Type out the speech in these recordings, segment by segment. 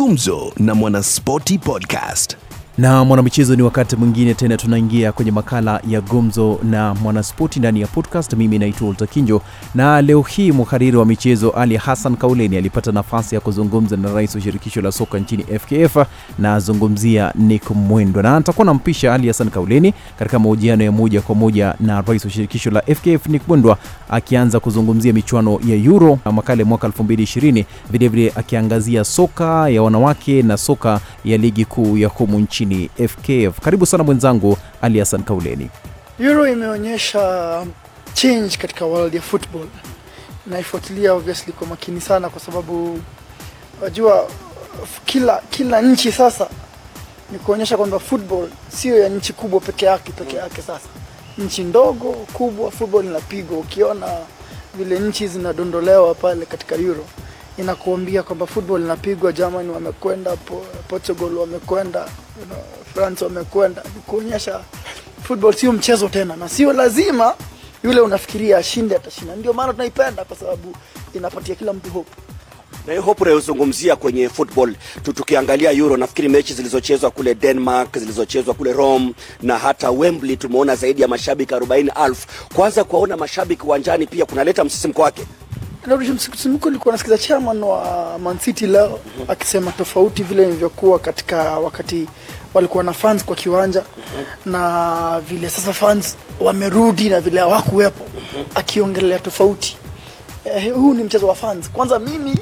Gumzo na Mwanaspoti Podcast. Na mwanamichezo ni wakati mwingine tena tunaingia kwenye makala ya gumzo na mwanaspoti ndani ya podcast. Mimi naitwa Walter na leo hii mhariri wa michezo ali hassan kauleni alipata nafasi ya kuzungumza na rais wa shirikisho la soka nchini fkf na azungumzia nick mwendwa na atakuwa nampisha ali hassan kauleni katika mahojiano ya moja kwa moja na rais wa shirikisho la fkf nick mwendwa akianza kuzungumzia michuano ya euro na makala ya mwaka 2020 vilevile akiangazia soka ya wanawake na soka ya ligi kuu ya humu nchini FKF. Karibu sana mwenzangu Ali Hassan Kauleni. Euro imeonyesha change katika world ya football. Naifuatilia obviously kwa makini sana, kwa sababu wajua kila kila nchi sasa ni kuonyesha kwamba football sio ya nchi kubwa peke yake peke yake. Sasa nchi ndogo kubwa, football inapigwa. Ukiona vile nchi zinadondolewa pale katika Euro, inakuambia kwamba football inapigwa. Germany wamekwenda, Po- Portugal wamekwenda, you know, France wamekwenda, kuonyesha football sio mchezo tena, na sio lazima yule unafikiria ashinde atashinda. Ndio maana tunaipenda kwa sababu inapatia kila mtu hope. na hiyo hope unayozungumzia kwenye football tu, tukiangalia Euro, nafikiri mechi zilizochezwa kule Denmark, zilizochezwa kule Rome na hata Wembley, tumeona zaidi ya mashabiki 40,000. Kwanza kuwaona mashabiki uwanjani pia kunaleta msisimko wake. Narudisha msisimko, nilikuwa nasikiza chairman wa Man City leo akisema tofauti vile ilivyokuwa katika wakati walikuwa na fans kwa kiwanja na vile sasa fans wamerudi na vile hawakuwepo, akiongelea tofauti. Eh, huu ni mchezo wa fans. Kwanza mimi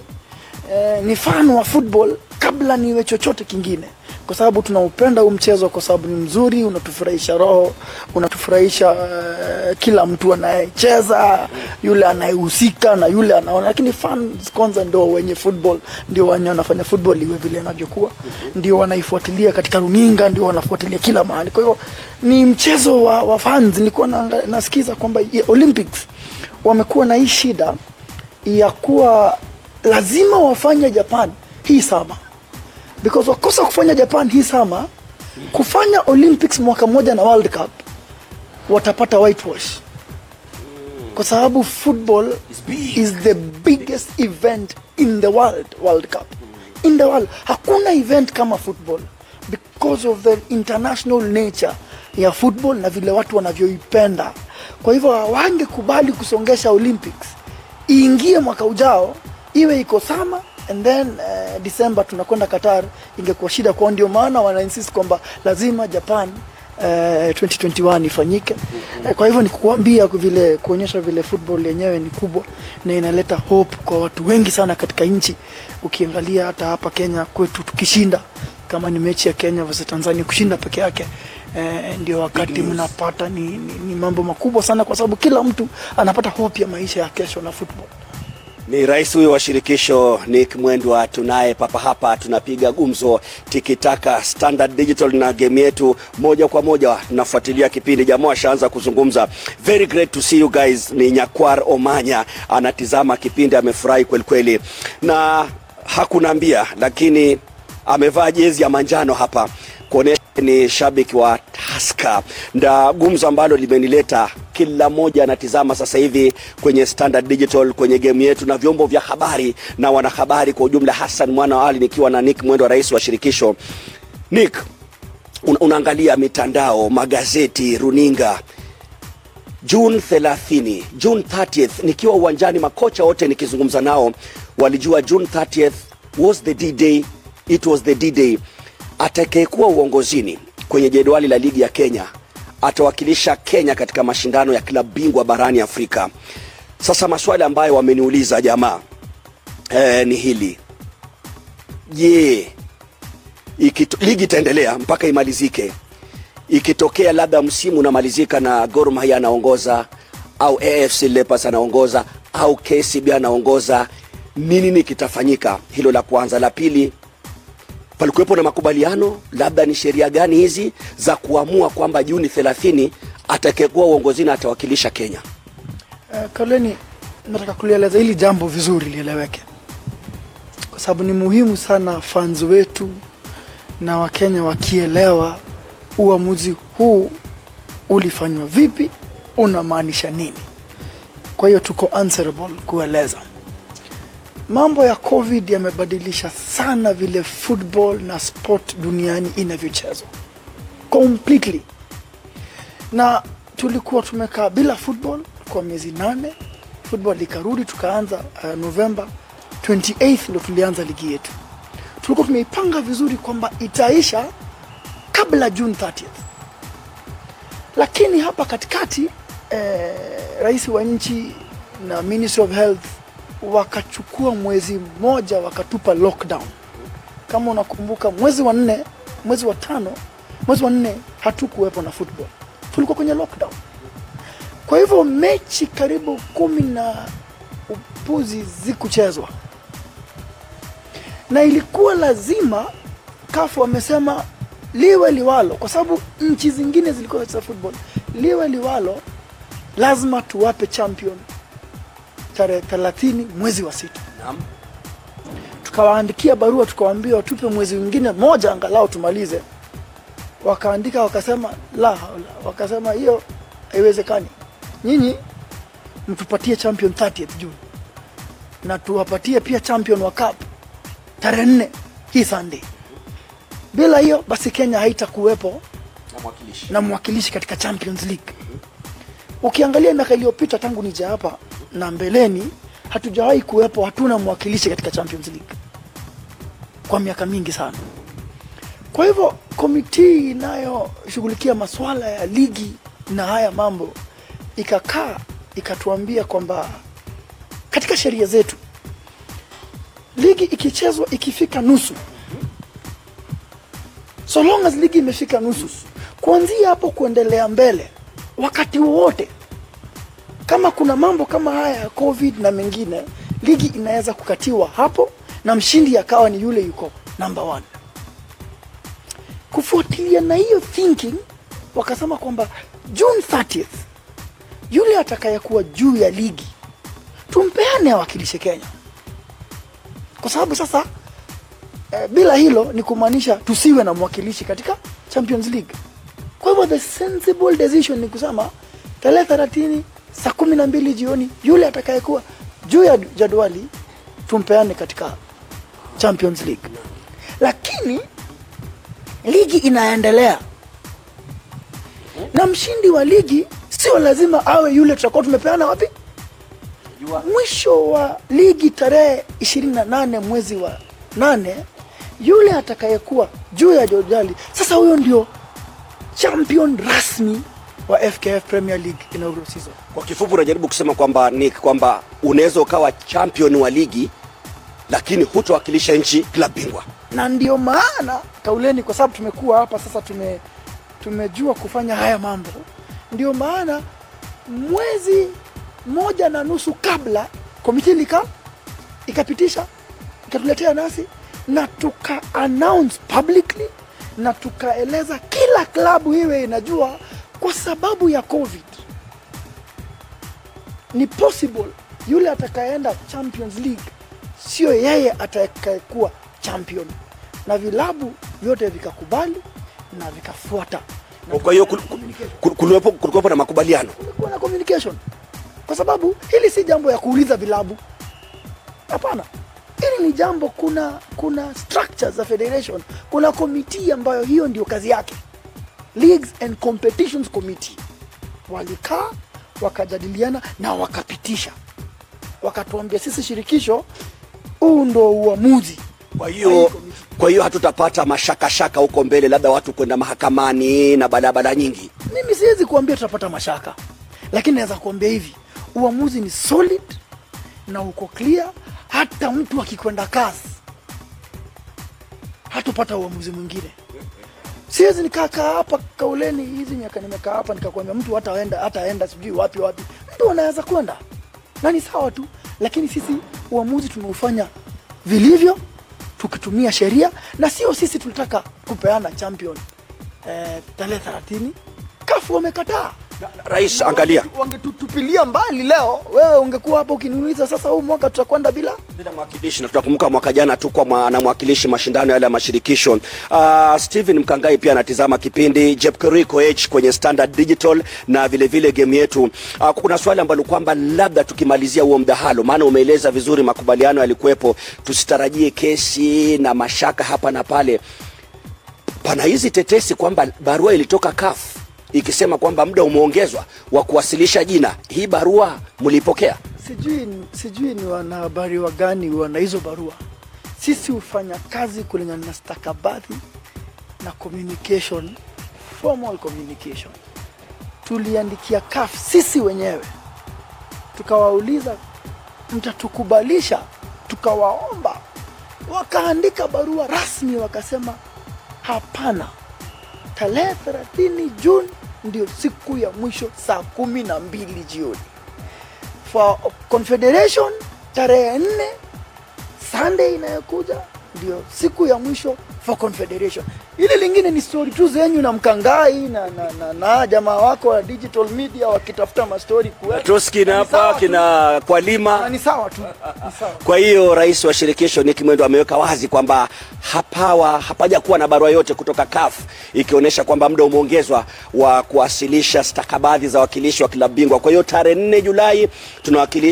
eh, ni fan wa football kabla niwe chochote kingine, kwa sababu tunaupenda huu mchezo kwa sababu ni mzuri, unatufurahisha roho, unatufurahisha uh, kila mtu anayecheza, yule anayehusika na yule anaona. Lakini fans kwanza ndio wenye football, ndio wenye wanafanya football iwe vile inavyokuwa, ndio wanaifuatilia katika runinga, ndio wanafuatilia kila mahali. Kwa hiyo ni mchezo wa, wa fans. Nilikuwa na, nasikiza kwamba Olympics wamekuwa na hii shida ya kuwa lazima wafanye Japan hii sama because wakosa kufanya Japan hii sama, kufanya Olympics mwaka mmoja na World Cup watapata whitewash, kwa sababu football is the biggest event in the world, World Cup in the world. Hakuna event kama football because of the international nature ya football na vile watu wanavyoipenda. Kwa hivyo hawangekubali kusongesha Olympics iingie mwaka ujao iwe iko sama and then uh, December tunakwenda Qatar, ingekuwa shida kwao. Ndio maana wana insist kwamba lazima Japan uh, 2021 ifanyike. Uh, kwa hivyo ni kukuambia vile kuonyesha vile football yenyewe ni kubwa na inaleta hope kwa watu wengi sana katika nchi. Ukiangalia hata hapa Kenya kwetu tukishinda kama ni mechi ya Kenya versus Tanzania kushinda peke yake eh, ndio wakati mnapata ni, ni, ni mambo makubwa sana, kwa sababu kila mtu anapata hope ya maisha ya kesho na football. Ni rais huyo wa shirikisho Nick Mwendwa, tunaye papa hapa, tunapiga gumzo tikitaka Standard Digital na game yetu moja kwa moja, tunafuatilia kipindi. Jamaa ashaanza kuzungumza, very great to see you guys. Ni Nyakwar Omanya anatizama kipindi, amefurahi kweli kweli, na hakunaambia lakini amevaa jezi ya manjano hapa kuonesha ni shabiki wa Tusker. na gumzo ambalo limenileta kila mmoja anatizama sasa hivi kwenye Standard Digital, kwenye game yetu na vyombo vya habari na wanahabari kwa ujumla. Hassan Mwana wa Ali nikiwa na Nick Mwendo, rais wa shirikisho. Nick, un unaangalia mitandao, magazeti, runinga June 30, June 30th nikiwa uwanjani, makocha wote nikizungumza nao walijua June 30th was the D-day, it was the D-day. Atakayekuwa uongozini kwenye jedwali la ligi ya Kenya atawakilisha Kenya katika mashindano ya klabu bingwa barani Afrika. Sasa maswali ambayo wameniuliza jamaa eh, ni hili je, ligi itaendelea mpaka imalizike ikitokea labda msimu unamalizika na Gor Mahia anaongoza au AFC Leopards anaongoza au KCB anaongoza, ni nini kitafanyika? Hilo la kwanza. La pili, palikuwepo na makubaliano, labda ni sheria gani hizi za kuamua kwamba Juni 30 atakayekuwa uongozini atawakilisha Kenya? Uh, Kauleni, nataka kulieleza hili jambo vizuri lieleweke, kwa sababu ni muhimu sana fans wetu na Wakenya wakielewa uamuzi huu ulifanywa vipi, unamaanisha nini. Kwa hiyo tuko answerable kueleza. Mambo ya covid yamebadilisha sana vile football na sport duniani inavyochezwa. Completely. Na tulikuwa tumekaa bila football kwa miezi nane. Football ikarudi tukaanza uh, Novemba 28 ndo tulianza ligi yetu. Tulikuwa tumeipanga vizuri kwamba itaisha kabla june 30th lakini hapa katikati eh, rais wa nchi na ministry of health wakachukua mwezi mmoja wakatupa lockdown. Kama unakumbuka mwezi wa nne mwezi wa tano mwezi wa nne hatukuwepo na football. Tulikuwa kwenye lockdown. Kwa hivyo mechi karibu kumi na upuzi zikuchezwa. Na ilikuwa lazima kafu wamesema liwe liwalo kwa sababu nchi zingine zilikuwa zinacheza football. Liwe liwalo lazima tuwape champion tarehe 30 mwezi wa sita Naam. tukawaandikia barua tukawaambia watupe mwezi mwingine moja angalau tumalize wakaandika wakasema la haula wakasema hiyo haiwezekani nyinyi mtupatie champion 30th June na tuwapatie pia champion wa cup tarehe nne hii Sunday. Bila hiyo basi Kenya haitakuwepo Na mwakilishi. na mwakilishi katika Champions League. Ukiangalia miaka iliyopita tangu nije hapa na mbeleni, hatujawahi kuwepo, hatuna mwakilishi katika Champions League kwa miaka mingi sana. Kwa hivyo komiti inayoshughulikia masuala ya ligi na haya mambo ikakaa ikatuambia kwamba katika sheria zetu ligi ikichezwa ikifika nusu so long as ligi imefika nusu kuanzia hapo kuendelea mbele wakati wowote kama kuna mambo kama haya ya covid na mengine ligi inaweza kukatiwa hapo na mshindi akawa ni yule yuko number one. Kufuatilia na hiyo thinking wakasema kwamba june 30th yule atakayekuwa juu ya ligi tumpeane awakilishe kenya. Kwa sababu sasa eh, bila hilo ni kumaanisha tusiwe na mwakilishi katika champions league. Kwa hivyo the sensible decision ni kusema tarehe thelathini saa kumi na mbili jioni yule atakayekuwa juu ya jadwali tumpeane katika champions league. Lakini ligi inaendelea. Na mshindi wa ligi sio lazima awe yule tutakuwa tumepeana wapi? Mwisho wa ligi tarehe 28 mwezi wa nane yule atakayekuwa juu ya jadwali. Sasa huyo ndio champion rasmi wa fkf premier league inaugural season Kwa kifupi unajaribu kusema kwamba ni kwamba unaweza ukawa champion wa ligi lakini hutowakilisha nchi klabu bingwa. na ndio maana kauleni kwa sababu tumekuwa hapa sasa tume tumejua kufanya haya mambo ndio maana mwezi moja na nusu kabla komiti lika ikapitisha ikatuletea nasi na tuka announce publicly na tukaeleza kila klabu iwe inajua kwa sababu ya covid ni possible yule atakayeenda champions league sio yeye atakayekuwa champion. Na vilabu vyote vikakubali na vikafuata. Na Kwa hiyo kul- kul- kulikuwepo kulikuwepo na makubaliano. kulikuwa na communication. Kwa sababu hili si jambo ya kuuliza vilabu. Hapana. Hili ni jambo kuna kuna structures za federation kuna komiti ambayo hiyo ndio kazi yake leagues and competitions committee. Walikaa wakajadiliana na wakapitisha. Wakatuambia sisi shirikisho huu ndo uamuzi Kwa hiyo kwa hiyo hatutapata mashakashaka huko mbele, labda watu kwenda mahakamani na balabala nyingi. mimi siwezi kuambia tutapata mashaka lakini naweza kuambia hivi uamuzi ni solid na uko clear hata mtu akikwenda kasi hatupata uamuzi mwingine siwezi nikakaa hapa kauleni hizi miaka nimekaa hapa nikakwambia mtu hataenda hataenda sijui wapi wapi. Mtu anaweza kwenda. Na ni sawa tu. Lakini sisi uamuzi tumeufanya vilivyo tukitumia sheria na sio sisi tulitaka kupeana champion. Eh, tarehe thelathini kafu wamekataa Rais, angalia wangetutupilia mbali leo, wewe ungekuwa hapo ukiniuliza sasa, huu mwaka tutakwenda bila bila mwakilishi, na tutakumbuka mwaka jana tu kwa na mwakilishi mashindano yale ya mashirikisho. Uh, Steven Mkangai pia anatizama kipindi Jepkeriko H kwenye Standard Digital na vile vile game yetu. Uh, kuna swali ambalo kwamba labda tukimalizia huo mdahalo, maana umeeleza vizuri makubaliano yalikuwepo, tusitarajie kesi na mashaka hapa na pale. Pana hizi tetesi kwamba barua ilitoka CAF ikisema kwamba muda umeongezwa wa kuwasilisha jina. Hii barua mlipokea? sijui sijui ni wanahabari wa gani wana hizo barua. Sisi hufanya kazi kulingana na stakabadhi na communication, formal communication. Tuliandikia CAF sisi wenyewe, tukawauliza mtatukubalisha, tukawaomba, wakaandika barua rasmi, wakasema hapana, tarehe 30 Juni ndio siku ya mwisho saa kumi na mbili jioni. For confederation tarehe nne sunday inayokuja ndio siku ya mwisho for confederation ile lingine ni story tu zenyu na mkangai na, na, na, na jamaa wako wa digital media wakitafuta mastori kuwepo. Toski na Na hapa tu. kina Na Kwalima. ni sawa tu ni sawa Kwa hiyo rais wa shirikisho Nick Mwendo ameweka wazi kwamba hapawa hapaja kuwa na barua yote kutoka CAF ikionyesha kwamba muda umeongezwa wa kuwasilisha stakabadhi za wakilishi wa klabu bingwa. Kwa hiyo tarehe 4 Julai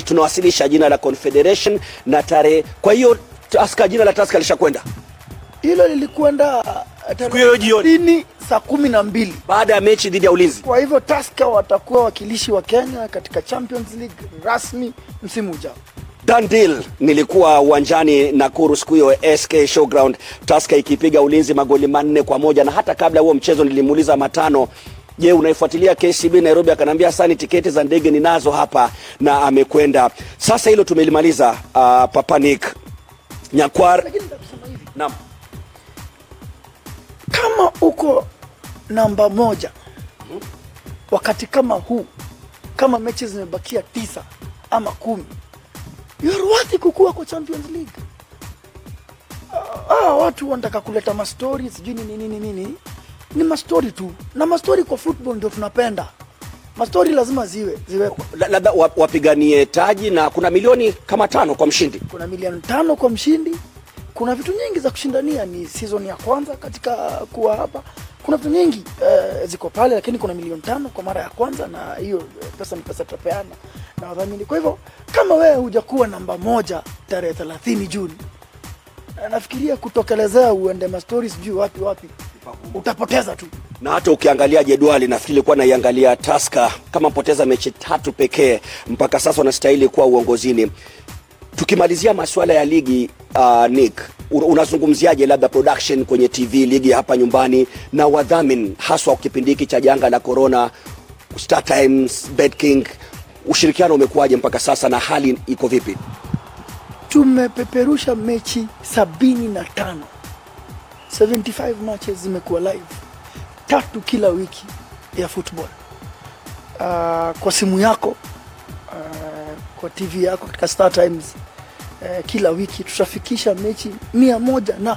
tunawasilisha jina la Confederation na tarehe, kwa hiyo Tusker, jina la Taska lishakwenda hilo lilikwenda Siku hiyo jioni. saa kumi na mbili baada ya mechi dhidi ya Ulinzi. kwa hivyo Taska watakuwa wakilishi wa Kenya katika Champions League rasmi msimu ujao Done deal. Nilikuwa uwanjani Nakuru siku hiyo SK Showground, Taska ikipiga Ulinzi magoli manne kwa moja, na hata kabla huo mchezo nilimuuliza Matano, je, unaifuatilia KCB Nairobi? Akaniambia sani, tiketi za ndege ninazo hapa, na amekwenda. Sasa hilo tumelimaliza. Uh, Papa Nick Nyakwar, lakini nitakusema hivi. Naam, kama uko namba moja wakati kama huu, kama mechi zimebakia tisa ama kumi, you're worthy kukua kwa Champions League. Ah, ah, watu wanataka kuleta mastori sijui nini nini nini, ni mastori tu, na mastori kwa football ndio tunapenda. Mastori lazima ziwe ziwepo. Labda wapiganie taji, na kuna milioni kama tano kwa mshindi. kuna milioni tano kwa mshindi. Kuna vitu nyingi za kushindania, ni season ya kwanza katika kuwa hapa. Kuna vitu nyingi eh, ziko pale, lakini kuna milioni tano kwa mara ya kwanza, na hiyo eh, pesa ni pesa tutapeana na wadhamini. Kwa hivyo kama wewe hujakuwa namba moja tarehe 30 Juni, eh, nafikiria kutokelezea uende mastori sijui wapi wapi, utapoteza tu. Na hata ukiangalia jedwali nafikiri ilikuwa naiangalia Tusker kama mpoteza mechi tatu pekee mpaka sasa wanastahili kuwa uongozini. Tukimalizia masuala ya ligi uh, Nick, unazungumziaje labda production kwenye TV ligi hapa nyumbani na wadhamini haswa kipindi hiki cha janga la corona, Star Times, BetKing, ushirikiano umekuwaje mpaka sasa na hali iko vipi? tumepeperusha mechi sabini na tano 75 matches zimekuwa live tatu kila wiki ya football. Uh, kwa simu yako uh, kwa tv yako katika Star Times uh, kila wiki tutafikisha mechi mia moja na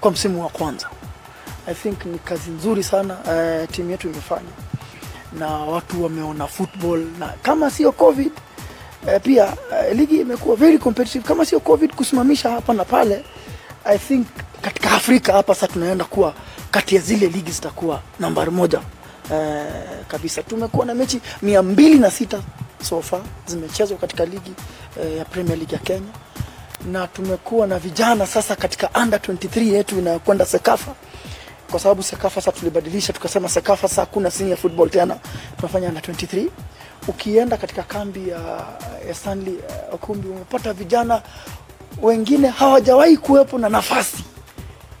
kwa msimu wa kwanza. I think ni kazi nzuri sana uh, timu yetu imefanya. Na watu wameona football na kama sio covid uh, pia uh, ligi imekuwa very competitive. Kama sio covid kusimamisha hapa na pale i think katika afrika hapa sasa tunaenda kuwa kati ya zile ligi zitakuwa nambari moja. Eh, kabisa. Tumekuwa na mechi mia mbili na sita so far zimechezwa katika ligi eh, ya premier league ya kenya. Na tumekuwa na vijana sasa katika under 23 yetu inayokwenda sekafa. Kwa sababu sekafa sasa tulibadilisha tukasema sekafa sasa kuna senior football tena. Tunafanya under 23 ukienda katika kambi ya, ya Stanley uh, umepata vijana wengine hawajawahi kuwepo na nafasi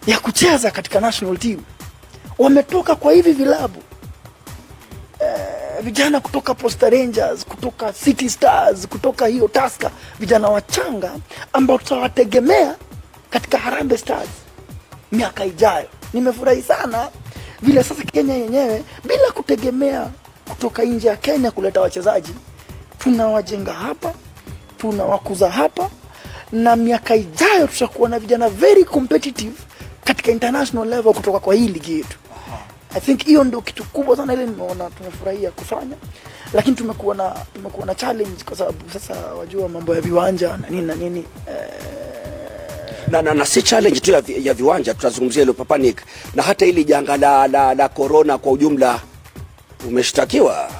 ya kucheza katika national team wametoka kwa hivi vilabu eh, vijana kutoka Posta Rangers kutoka City Stars kutoka hiyo Taska, vijana wachanga ambao tutawategemea katika Harambee Stars miaka ijayo. Nimefurahi sana vile sasa Kenya yenyewe bila kutegemea kutoka nje ya Kenya kuleta wachezaji, tunawajenga hapa, tunawakuza hapa, na miaka ijayo tutakuwa na vijana very competitive katika international level kutoka kwa hii ligi yetu. I think hiyo ndio kitu kubwa sana ile nimeona tumefurahia kufanya, lakini tumekuwa na tumekuwa na challenge kwa sababu sasa wajua mambo ya viwanja na nini na nini na, na, na si challenge tu ya, vi- ya viwanja tutazungumzia ile Papanic na hata ili janga la, la, la corona kwa ujumla. Umeshtakiwa,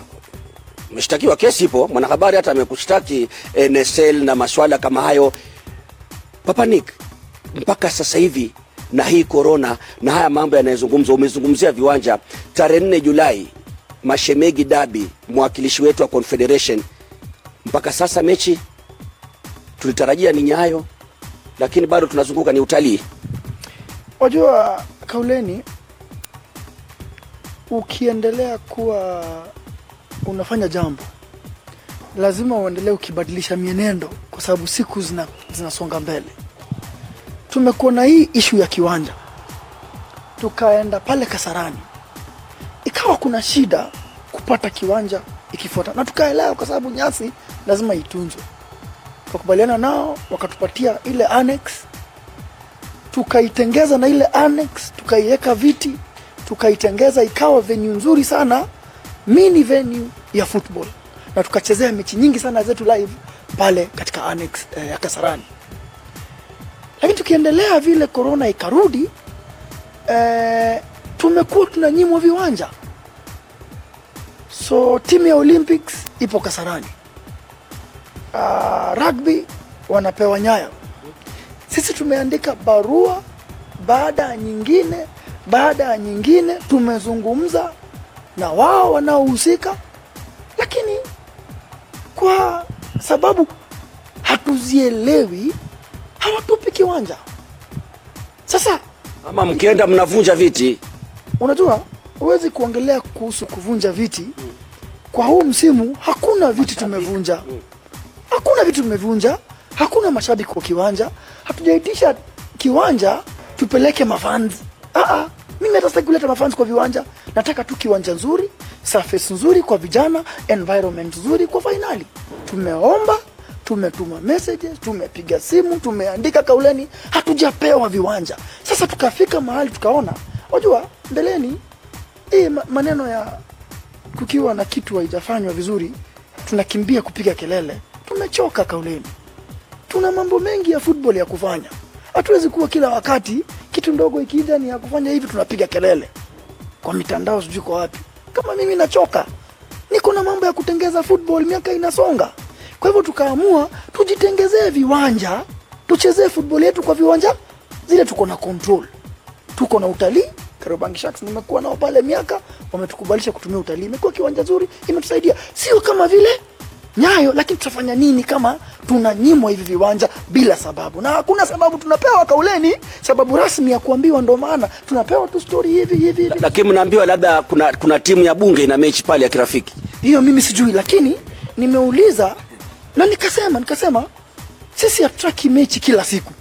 umeshtakiwa, kesi ipo, mwanahabari hata amekushtaki NSL na maswala kama hayo. Papanic mpaka sasa hivi na hii korona na haya mambo yanayozungumzwa, umezungumzia viwanja. Tarehe 4 Julai, Mashemegi Dabi, mwakilishi wetu wa Confederation, mpaka sasa mechi tulitarajia ni Nyayo, lakini bado tunazunguka ni utalii. Wajua kauleni, ukiendelea kuwa unafanya jambo lazima uendelee ukibadilisha mienendo, kwa sababu siku zina, zinasonga mbele. Tumekuwa na hii ishu ya kiwanja, tukaenda pale Kasarani, ikawa kuna shida kupata kiwanja ikifuata, na tukaelewa kwa sababu nyasi lazima itunzwe. Tukakubaliana nao, wakatupatia ile annex. Tukaitengeza na ile annex tukaiweka viti tukaitengeza ikawa venue nzuri sana mini venue ya football. Na tukachezea mechi nyingi sana zetu live pale katika annex eh, ya Kasarani. Lakini tukiendelea vile korona ikarudi, eh, tumekuwa tunanyimwa viwanja, so timu ya Olympics ipo Kasarani, uh, rugby wanapewa Nyayo. Sisi tumeandika barua baada ya nyingine baada ya nyingine, tumezungumza na wao wanaohusika, lakini kwa sababu hatuzielewi kiwanja. Sasa Ama mkienda mnavunja viti. unajua, huwezi kuongelea kuhusu kuvunja viti kwa huu msimu. Hakuna viti tumevunja, hakuna viti tumevunja, hakuna mashabiki kwa kiwanja, hatujaitisha kiwanja tupeleke mafans. Aa, mimi hata sitaki kuleta mafans kwa viwanja, nataka tu kiwanja nzuri, surface nzuri kwa vijana, environment nzuri kwa fainali. Tumeomba, tumetuma messages, tumepiga simu, tumeandika kauleni, hatujapewa viwanja. Sasa tukafika mahali tukaona, wajua, mbeleni hii maneno ya kukiwa na kitu haijafanywa vizuri, tunakimbia kupiga kelele. Tumechoka kauleni, tuna mambo mengi ya football ya kufanya. Hatuwezi kuwa kila wakati kitu ndogo ikija ni ya kufanya hivi tunapiga kelele kwa mitandao, sijui kwa wapi. Kama mimi nachoka, niko na mambo ya kutengeza football, miaka inasonga. Kwa hivyo tukaamua tujitengezee viwanja, tuchezee football yetu kwa viwanja zile tuko na control tuko na utalii Kariobangi Sharks nimekuwa nao pale miaka, wametukubalisha kutumia utalii, imekuwa kiwanja zuri, imetusaidia, sio kama vile Nyayo. Lakini tutafanya nini kama tunanyimwa hivi viwanja bila sababu? Na hakuna sababu tunapewa kauleni, sababu rasmi ya kuambiwa, ndo maana tunapewa tu story hivi hivi hivi. Lakini mnaambiwa labda kuna, kuna timu ya bunge ina mechi pale ya kirafiki. hiyo mimi sijui, lakini nimeuliza na nikasema nikasema sisi hatutaki mechi kila siku.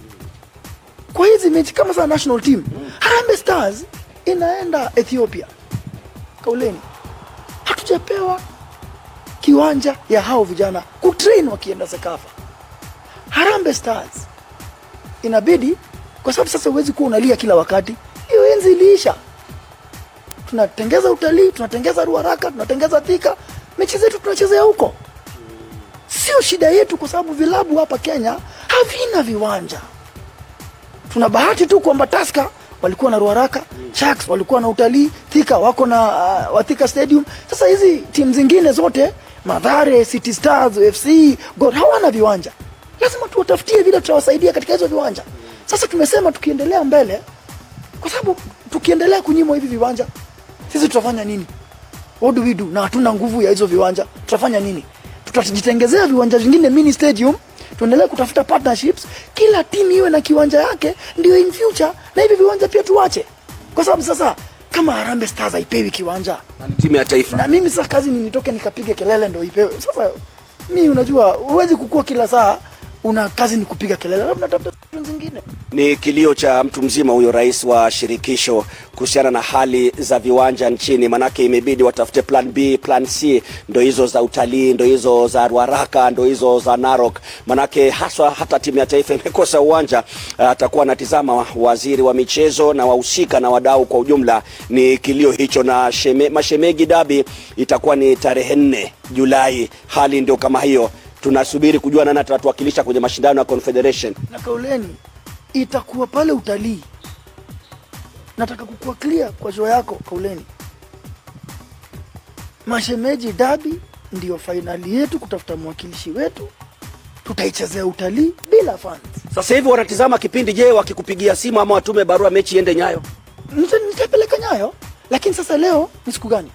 Kwa hizi mechi kama za national team Harambee Stars inaenda Ethiopia, kauleni, hatujapewa kiwanja ya hao vijana kutrain wakienda Sekafa. Harambee Stars inabidi, kwa sababu sasa huwezi kuwa unalia kila wakati, hiyo enzi iliisha tunatengeza utalii, tunatengeza Ruaraka, tunatengeza Thika, mechi zetu tunachezea huko. Sio shida yetu, kwa sababu vilabu hapa Kenya havina viwanja. Tuna bahati tu kwamba Tusker walikuwa na Ruaraka, Sharks walikuwa na utalii, Thika wako na uh, Wathika Stadium. Sasa hizi timu zingine zote Mathare, City Stars, FC, Gor hawana viwanja. Lazima tuwatafutie vile tutawasaidia katika hizo viwanja. Sasa tumesema tukiendelea mbele kwa sababu tukiendelea kunyimwa hivi viwanja sisi tutafanya nini? What do we do? Na hatuna nguvu ya hizo viwanja, tutafanya nini? Tutajitengezea viwanja vingine mini stadium, tuendelee kutafuta partnerships, kila timu iwe na kiwanja yake, ndio in future. Na hivi viwanja pia tuache, kwa sababu sasa kama Harambee Stars haipewi kiwanja. Na timu ya taifa. na mimi sasa kazi ni nitoke nikapige kelele ndo ipewe. Sasa mi unajua, huwezi kukua kila saa una kazi ni kupiga kelele, labda tafuta zingine. Ni kilio cha mtu mzima huyo, rais wa shirikisho kuhusiana na hali za viwanja nchini, manake imebidi watafute plan B, plan C, ndo hizo za utalii, ndo hizo za Ruaraka, ndo hizo za Narok, manake haswa hata timu ya taifa imekosa uwanja. Atakuwa anatizama waziri wa michezo na wahusika na wadau kwa ujumla, ni kilio hicho. Na sheme, mashemegi dabi itakuwa ni tarehe nne Julai. Hali ndio kama hiyo, tunasubiri kujua nani atatuwakilisha kwenye mashindano ya Confederation. na kauleni itakuwa pale utalii. Nataka kukuwa clear kwa show yako kauleni, mashemeji dabi ndiyo fainali yetu, kutafuta mwakilishi wetu, tutaichezea utalii bila fans. Sasa hivi wanatizama kipindi. Je, wakikupigia simu ama watume barua mechi iende Nyayo? Nitapeleka Nyayo, lakini sasa leo ni siku gani?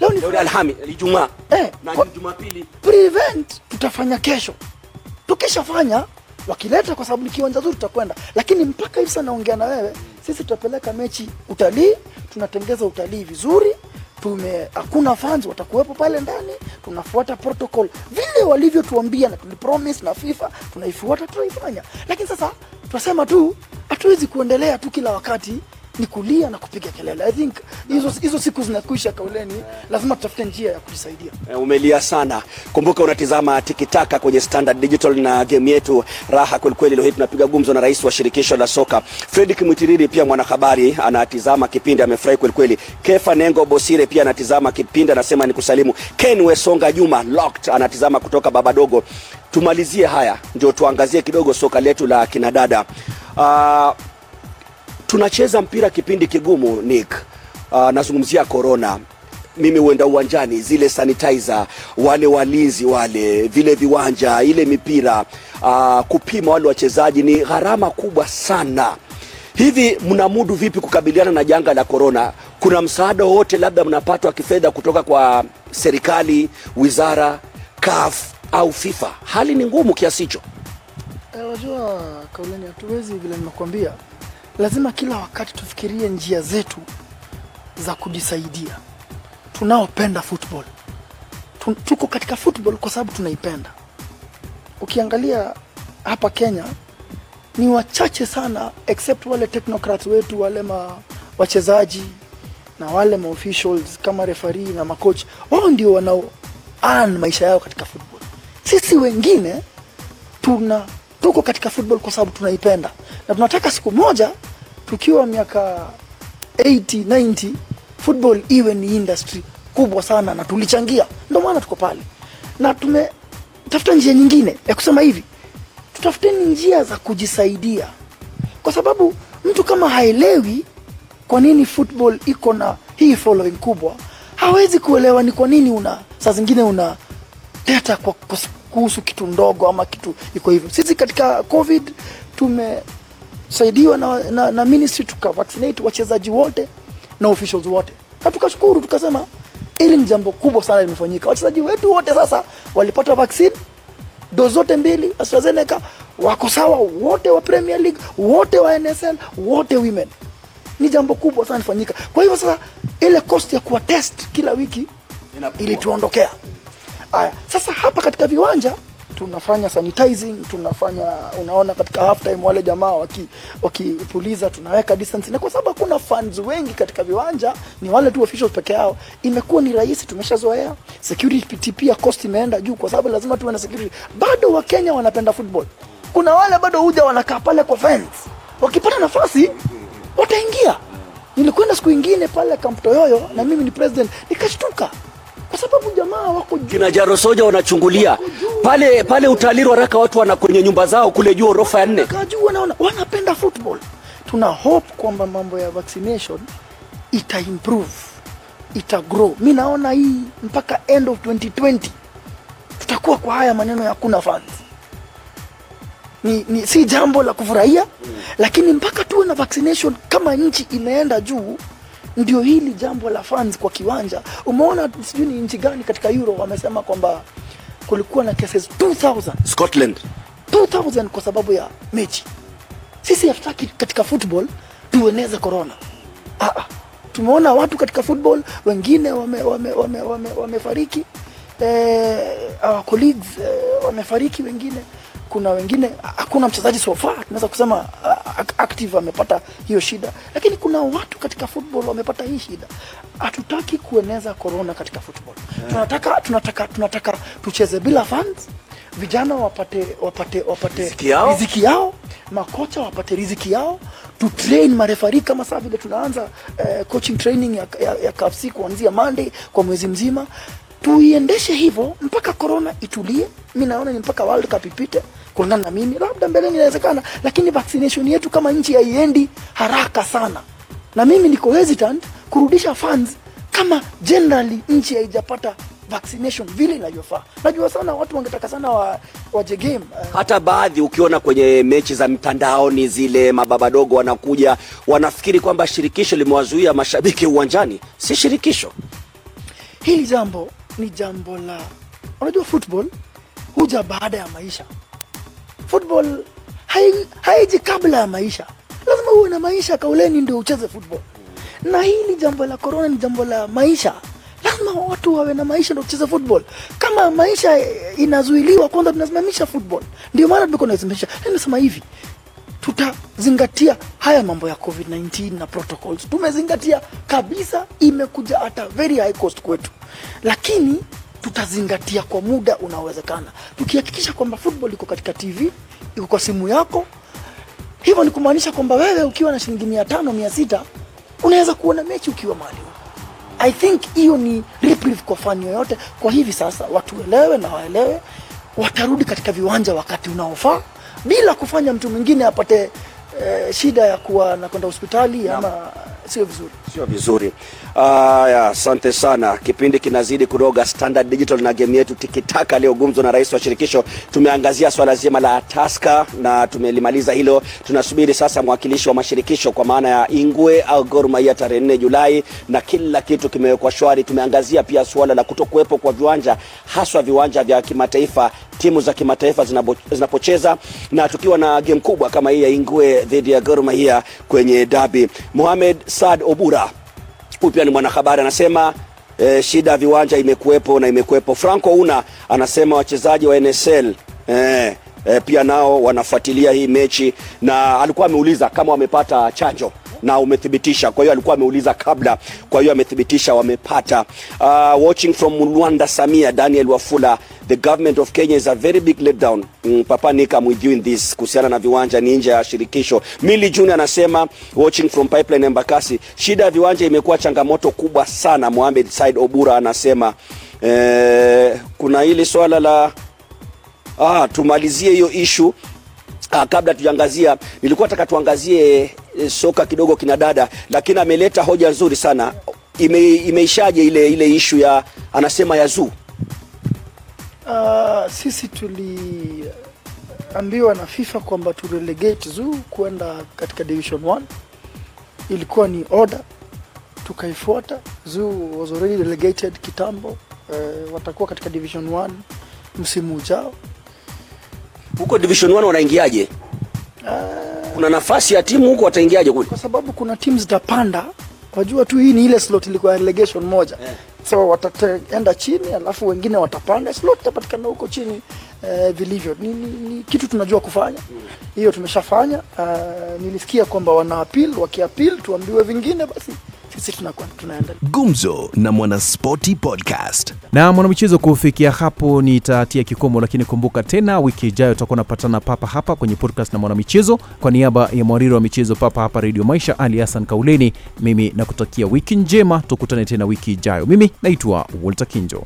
Leo ni Alhamisi, Ijumaa Eh, na Jumapili. pre-event tutafanya kesho. Tukishafanya wakileta, kwa sababu ni kiwanja zuri, tutakwenda. Lakini mpaka hivi sasa naongea na wewe, sisi tutapeleka mechi utalii, tunatengeza utalii vizuri tume hakuna fans watakuwepo pale ndani, tunafuata protocol vile walivyotuambia na tulipromise na FIFA, tunaifuata tunaifanya. Lakini sasa tunasema tu hatuwezi kuendelea tu kila wakati ni kulia na kupiga kelele. I think hizo hizo siku zinakwisha kauleni, lazima tutafute njia ya kujisaidia. Eh, Umelia sana. Kumbuka unatizama tikitaka kwenye Standard Digital na game yetu raha kwelikweli. Leo hii tunapiga gumzo na rais wa shirikisho la soka Fredrick Mwitiriri, pia mwanahabari anatizama kipindi, amefurahi kwelikweli. Kefa Nengo Bosire pia anatizama kipindi, anasema ni kusalimu. Ken Wesonga Juma locked anatizama kutoka Babadogo. Tumalizie haya ndio tuangazie kidogo soka letu la kinadada. Uh, tunacheza mpira kipindi kigumu Nick. Uh, nazungumzia corona. Mimi huenda uwanjani, zile sanitizer, wale walinzi wale, vile viwanja, ile mipira uh, kupima wale wachezaji ni gharama kubwa sana. Hivi mnamudu vipi kukabiliana na janga la corona? Kuna msaada wowote labda mnapatwa kifedha kutoka kwa serikali, wizara, CAF au FIFA? Hali ni ngumu kiasi hicho. Eh, Unajua kauleni, hatuwezi vile nimekuambia, lazima kila wakati tufikirie njia zetu za kujisaidia. Tunaopenda football tuko katika football kwa sababu tunaipenda. Ukiangalia hapa Kenya ni wachache sana, except wale technocrats wetu wale ma wachezaji na wale ma officials kama referee na makoch, wao ndio wanao earn maisha yao katika football. Sisi wengine tuna tuko katika football kwa sababu tunaipenda. Na tunataka siku moja tukiwa miaka 80 90 football iwe ni industry kubwa sana na tulichangia. Ndio maana tuko pale. Na tumetafuta njia nyingine ya kusema hivi. Tutafuteni njia za kujisaidia. Kwa sababu mtu kama haelewi kwa nini football iko na hii following kubwa hawezi kuelewa ni kwa nini una saa zingine una kwa, kwa, kuhusu kitu ndogo ama kitu iko hivyo. Sisi katika COVID tumesaidiwa na, na, na ministry tukavaccinate wachezaji wote na officials wote, na tukashukuru tukasema hili ni jambo kubwa sana limefanyika. Wachezaji wetu wote sasa walipata vaccine dozi zote mbili AstraZeneca, wako sawa wote wa Premier League, wote wa NSL, wote women. Ni jambo kubwa sana lifanyika. Kwa hivyo sasa ile cost ya kuwa test kila wiki ilituondokea. Aya, sasa hapa katika viwanja tunafanya sanitizing, tunafanya unaona, katika half time wale jamaa waki wakipuliza, tunaweka distance, na kwa sababu hakuna fans wengi katika viwanja, ni wale tu officials peke yao, imekuwa ni rahisi, tumeshazoea. Security pia cost imeenda juu, kwa sababu lazima tuwe na security. Bado Wakenya wanapenda football, kuna wale bado huja wanakaa pale kwa fence, wakipata nafasi wataingia. Nilikwenda siku ingine pale Camp na mimi ni president, nikashtuka kwa sababu jamaa wako juu kina Jaro Soja wanachungulia pale pale utalii haraka, watu wana kwenye nyumba zao kule juu orofa ya nne. Juu wanaona wanapenda football. Tuna hope kwamba mambo ya vaccination ita improve, ita grow. Mi naona hii mpaka end of 2020 tutakuwa kwa haya maneno ya kuna fans. Ni, ni si jambo la kufurahia lakini mpaka tuwe na vaccination kama nchi imeenda juu ndio hili jambo la fans kwa kiwanja. Umeona sijui ni nchi gani katika Euro wamesema kwamba kulikuwa na cases 2000 Scotland 2000 kwa sababu ya mechi. Sisi hatutaki katika football tueneze corona. Ah, ah. Tumeona watu katika football wengine wamefariki wame, wame, wame, wamefariki. eh, our colleagues eh, wamefariki wengine kuna wengine hakuna mchezaji so far tunaweza kusema uh, active amepata hiyo shida. Lakini kuna watu katika football wamepata hii shida. Hatutaki kueneza corona katika football. Tunataka tunataka tunataka tucheze bila fans. Vijana wapate wapate wapate Riziki yao. riziki yao. Makocha wapate riziki yao. Tu train marefari kama saa vile tunaanza eh, coaching training ya, ya, ya KFC kuanzia Monday kwa mwezi mzima. Tuiendeshe hivyo mpaka corona itulie. Mi naona ni mpaka world cup ipite kulingana na mimi labda mbeleni inawezekana lakini vaccination yetu kama nchi haiendi haraka sana. Na mimi niko hesitant kurudisha funds kama generally nchi haijapata vaccination vile inavyofaa. Najua sana watu wangetaka sana wa, waje game uh, hata baadhi ukiona kwenye mechi za mtandaoni zile mababa dogo wanakuja wanafikiri kwamba shirikisho limewazuia mashabiki uwanjani. Si shirikisho. Hili jambo ni jambo la unajua football huja baada ya maisha football hai- haiji kabla ya maisha. Lazima uwe na maisha kauleni ndio ucheze football. Na hili jambo la corona ni jambo la maisha. Lazima watu wawe na maisha ndio ucheze football. Kama maisha inazuiliwa kwanza tunasimamisha football. Ndio maana tumekuwa tunasimamisha. nimesema hivi tutazingatia haya mambo ya covid-19 na protocols. Tumezingatia kabisa imekuja hata very high cost kwetu. Lakini tutazingatia kwa muda unaowezekana. Tukihakikisha kwamba football iko katika tv iko kwa simu yako hivyo ni kumaanisha kwamba wewe ukiwa na shilingi mia tano mia sita unaweza kuona mechi ukiwa mahali. I think hiyo ni reprieve kwa fani yoyote. Kwa hivi sasa watu elewe na waelewe watarudi katika viwanja wakati unaofaa bila kufanya mtu mwingine apate eh, shida ya kuwa nakwenda hospitali ama sio vizuri. Sio vizuri. Aya asante sana. Kipindi kinazidi kuroga. Standard digital na game yetu tikitaka leo gumzo na rais wa shirikisho. Tumeangazia swala zima la taska na tumelimaliza hilo. Tunasubiri sasa mwakilishi wa mashirikisho kwa maana ya ingwe au Gor Mahia tarehe 4 julai na kila kitu kimewekwa shwari. Tumeangazia pia suala la kutokuwepo kwa viwanja haswa viwanja vya kimataifa. Timu za kimataifa zinapocheza na tukiwa na game kubwa kama hii ya ingwe dhidi ya Gor Mahia kwenye dabi Mohamed Saad Obura. Huyu pia ni mwanahabari anasema eh, shida ya viwanja imekuwepo na imekuwepo. Franco una anasema wachezaji wa nsl eh, eh, pia nao wanafuatilia hii mechi na alikuwa ameuliza kama wamepata chanjo na umethibitisha. Kwa hiyo alikuwa ameuliza kabla kwa hiyo amethibitisha wamepata. Uh, watching from rwanda samia daniel wafula the government of kenya is a very big letdown. Mm, papa nick I'm with you in this kuhusiana na viwanja ni nje ya shirikisho. Mili junior anasema watching from pipeline embakasi shida ya viwanja imekuwa changamoto kubwa sana. Mohamed said obura anasema eh, kuna hili swala la ah, tumalizie hiyo ishu Ah, kabla tujaangazia nilikuwa nataka tuangazie eh, soka kidogo kina dada lakini ameleta hoja nzuri sana. Ime, imeishaje ile ile ishu ya anasema ya zuu Uh, sisi tuliambiwa na FIFA kwamba turelegate Zoo kwenda katika division 1. Ilikuwa ni order, tukaifuata. Zoo was already relegated kitambo. Uh, watakuwa katika division 1 msimu ujao. huko division 1 wanaingiaje kuna nafasi ya timu huko wataingiaje kule kwa sababu kuna timu zitapanda. Wajua tu hii ni ile slot ilikuwa relegation moja Eh. So wataenda chini alafu wengine watapanda, slot itapatikana huko chini eh, vilivyo. Ni, ni, ni kitu tunajua kufanya hiyo, tumeshafanya. Uh, nilisikia kwamba wana appeal, wakiappeal tuambiwe vingine, basi sisi tunakuwa tunaendelea. Gumzo na Mwanaspoti Podcast. na mwanamichezo kufikia hapo nitatia kikomo lakini kumbuka tena wiki ijayo tutakuwa napatana papa hapa kwenye podcast na mwanamichezo kwa niaba ya mwariri wa michezo papa hapa redio maisha ali hassan kauleni mimi nakutakia wiki njema tukutane tena wiki ijayo mimi naitwa walter kinjo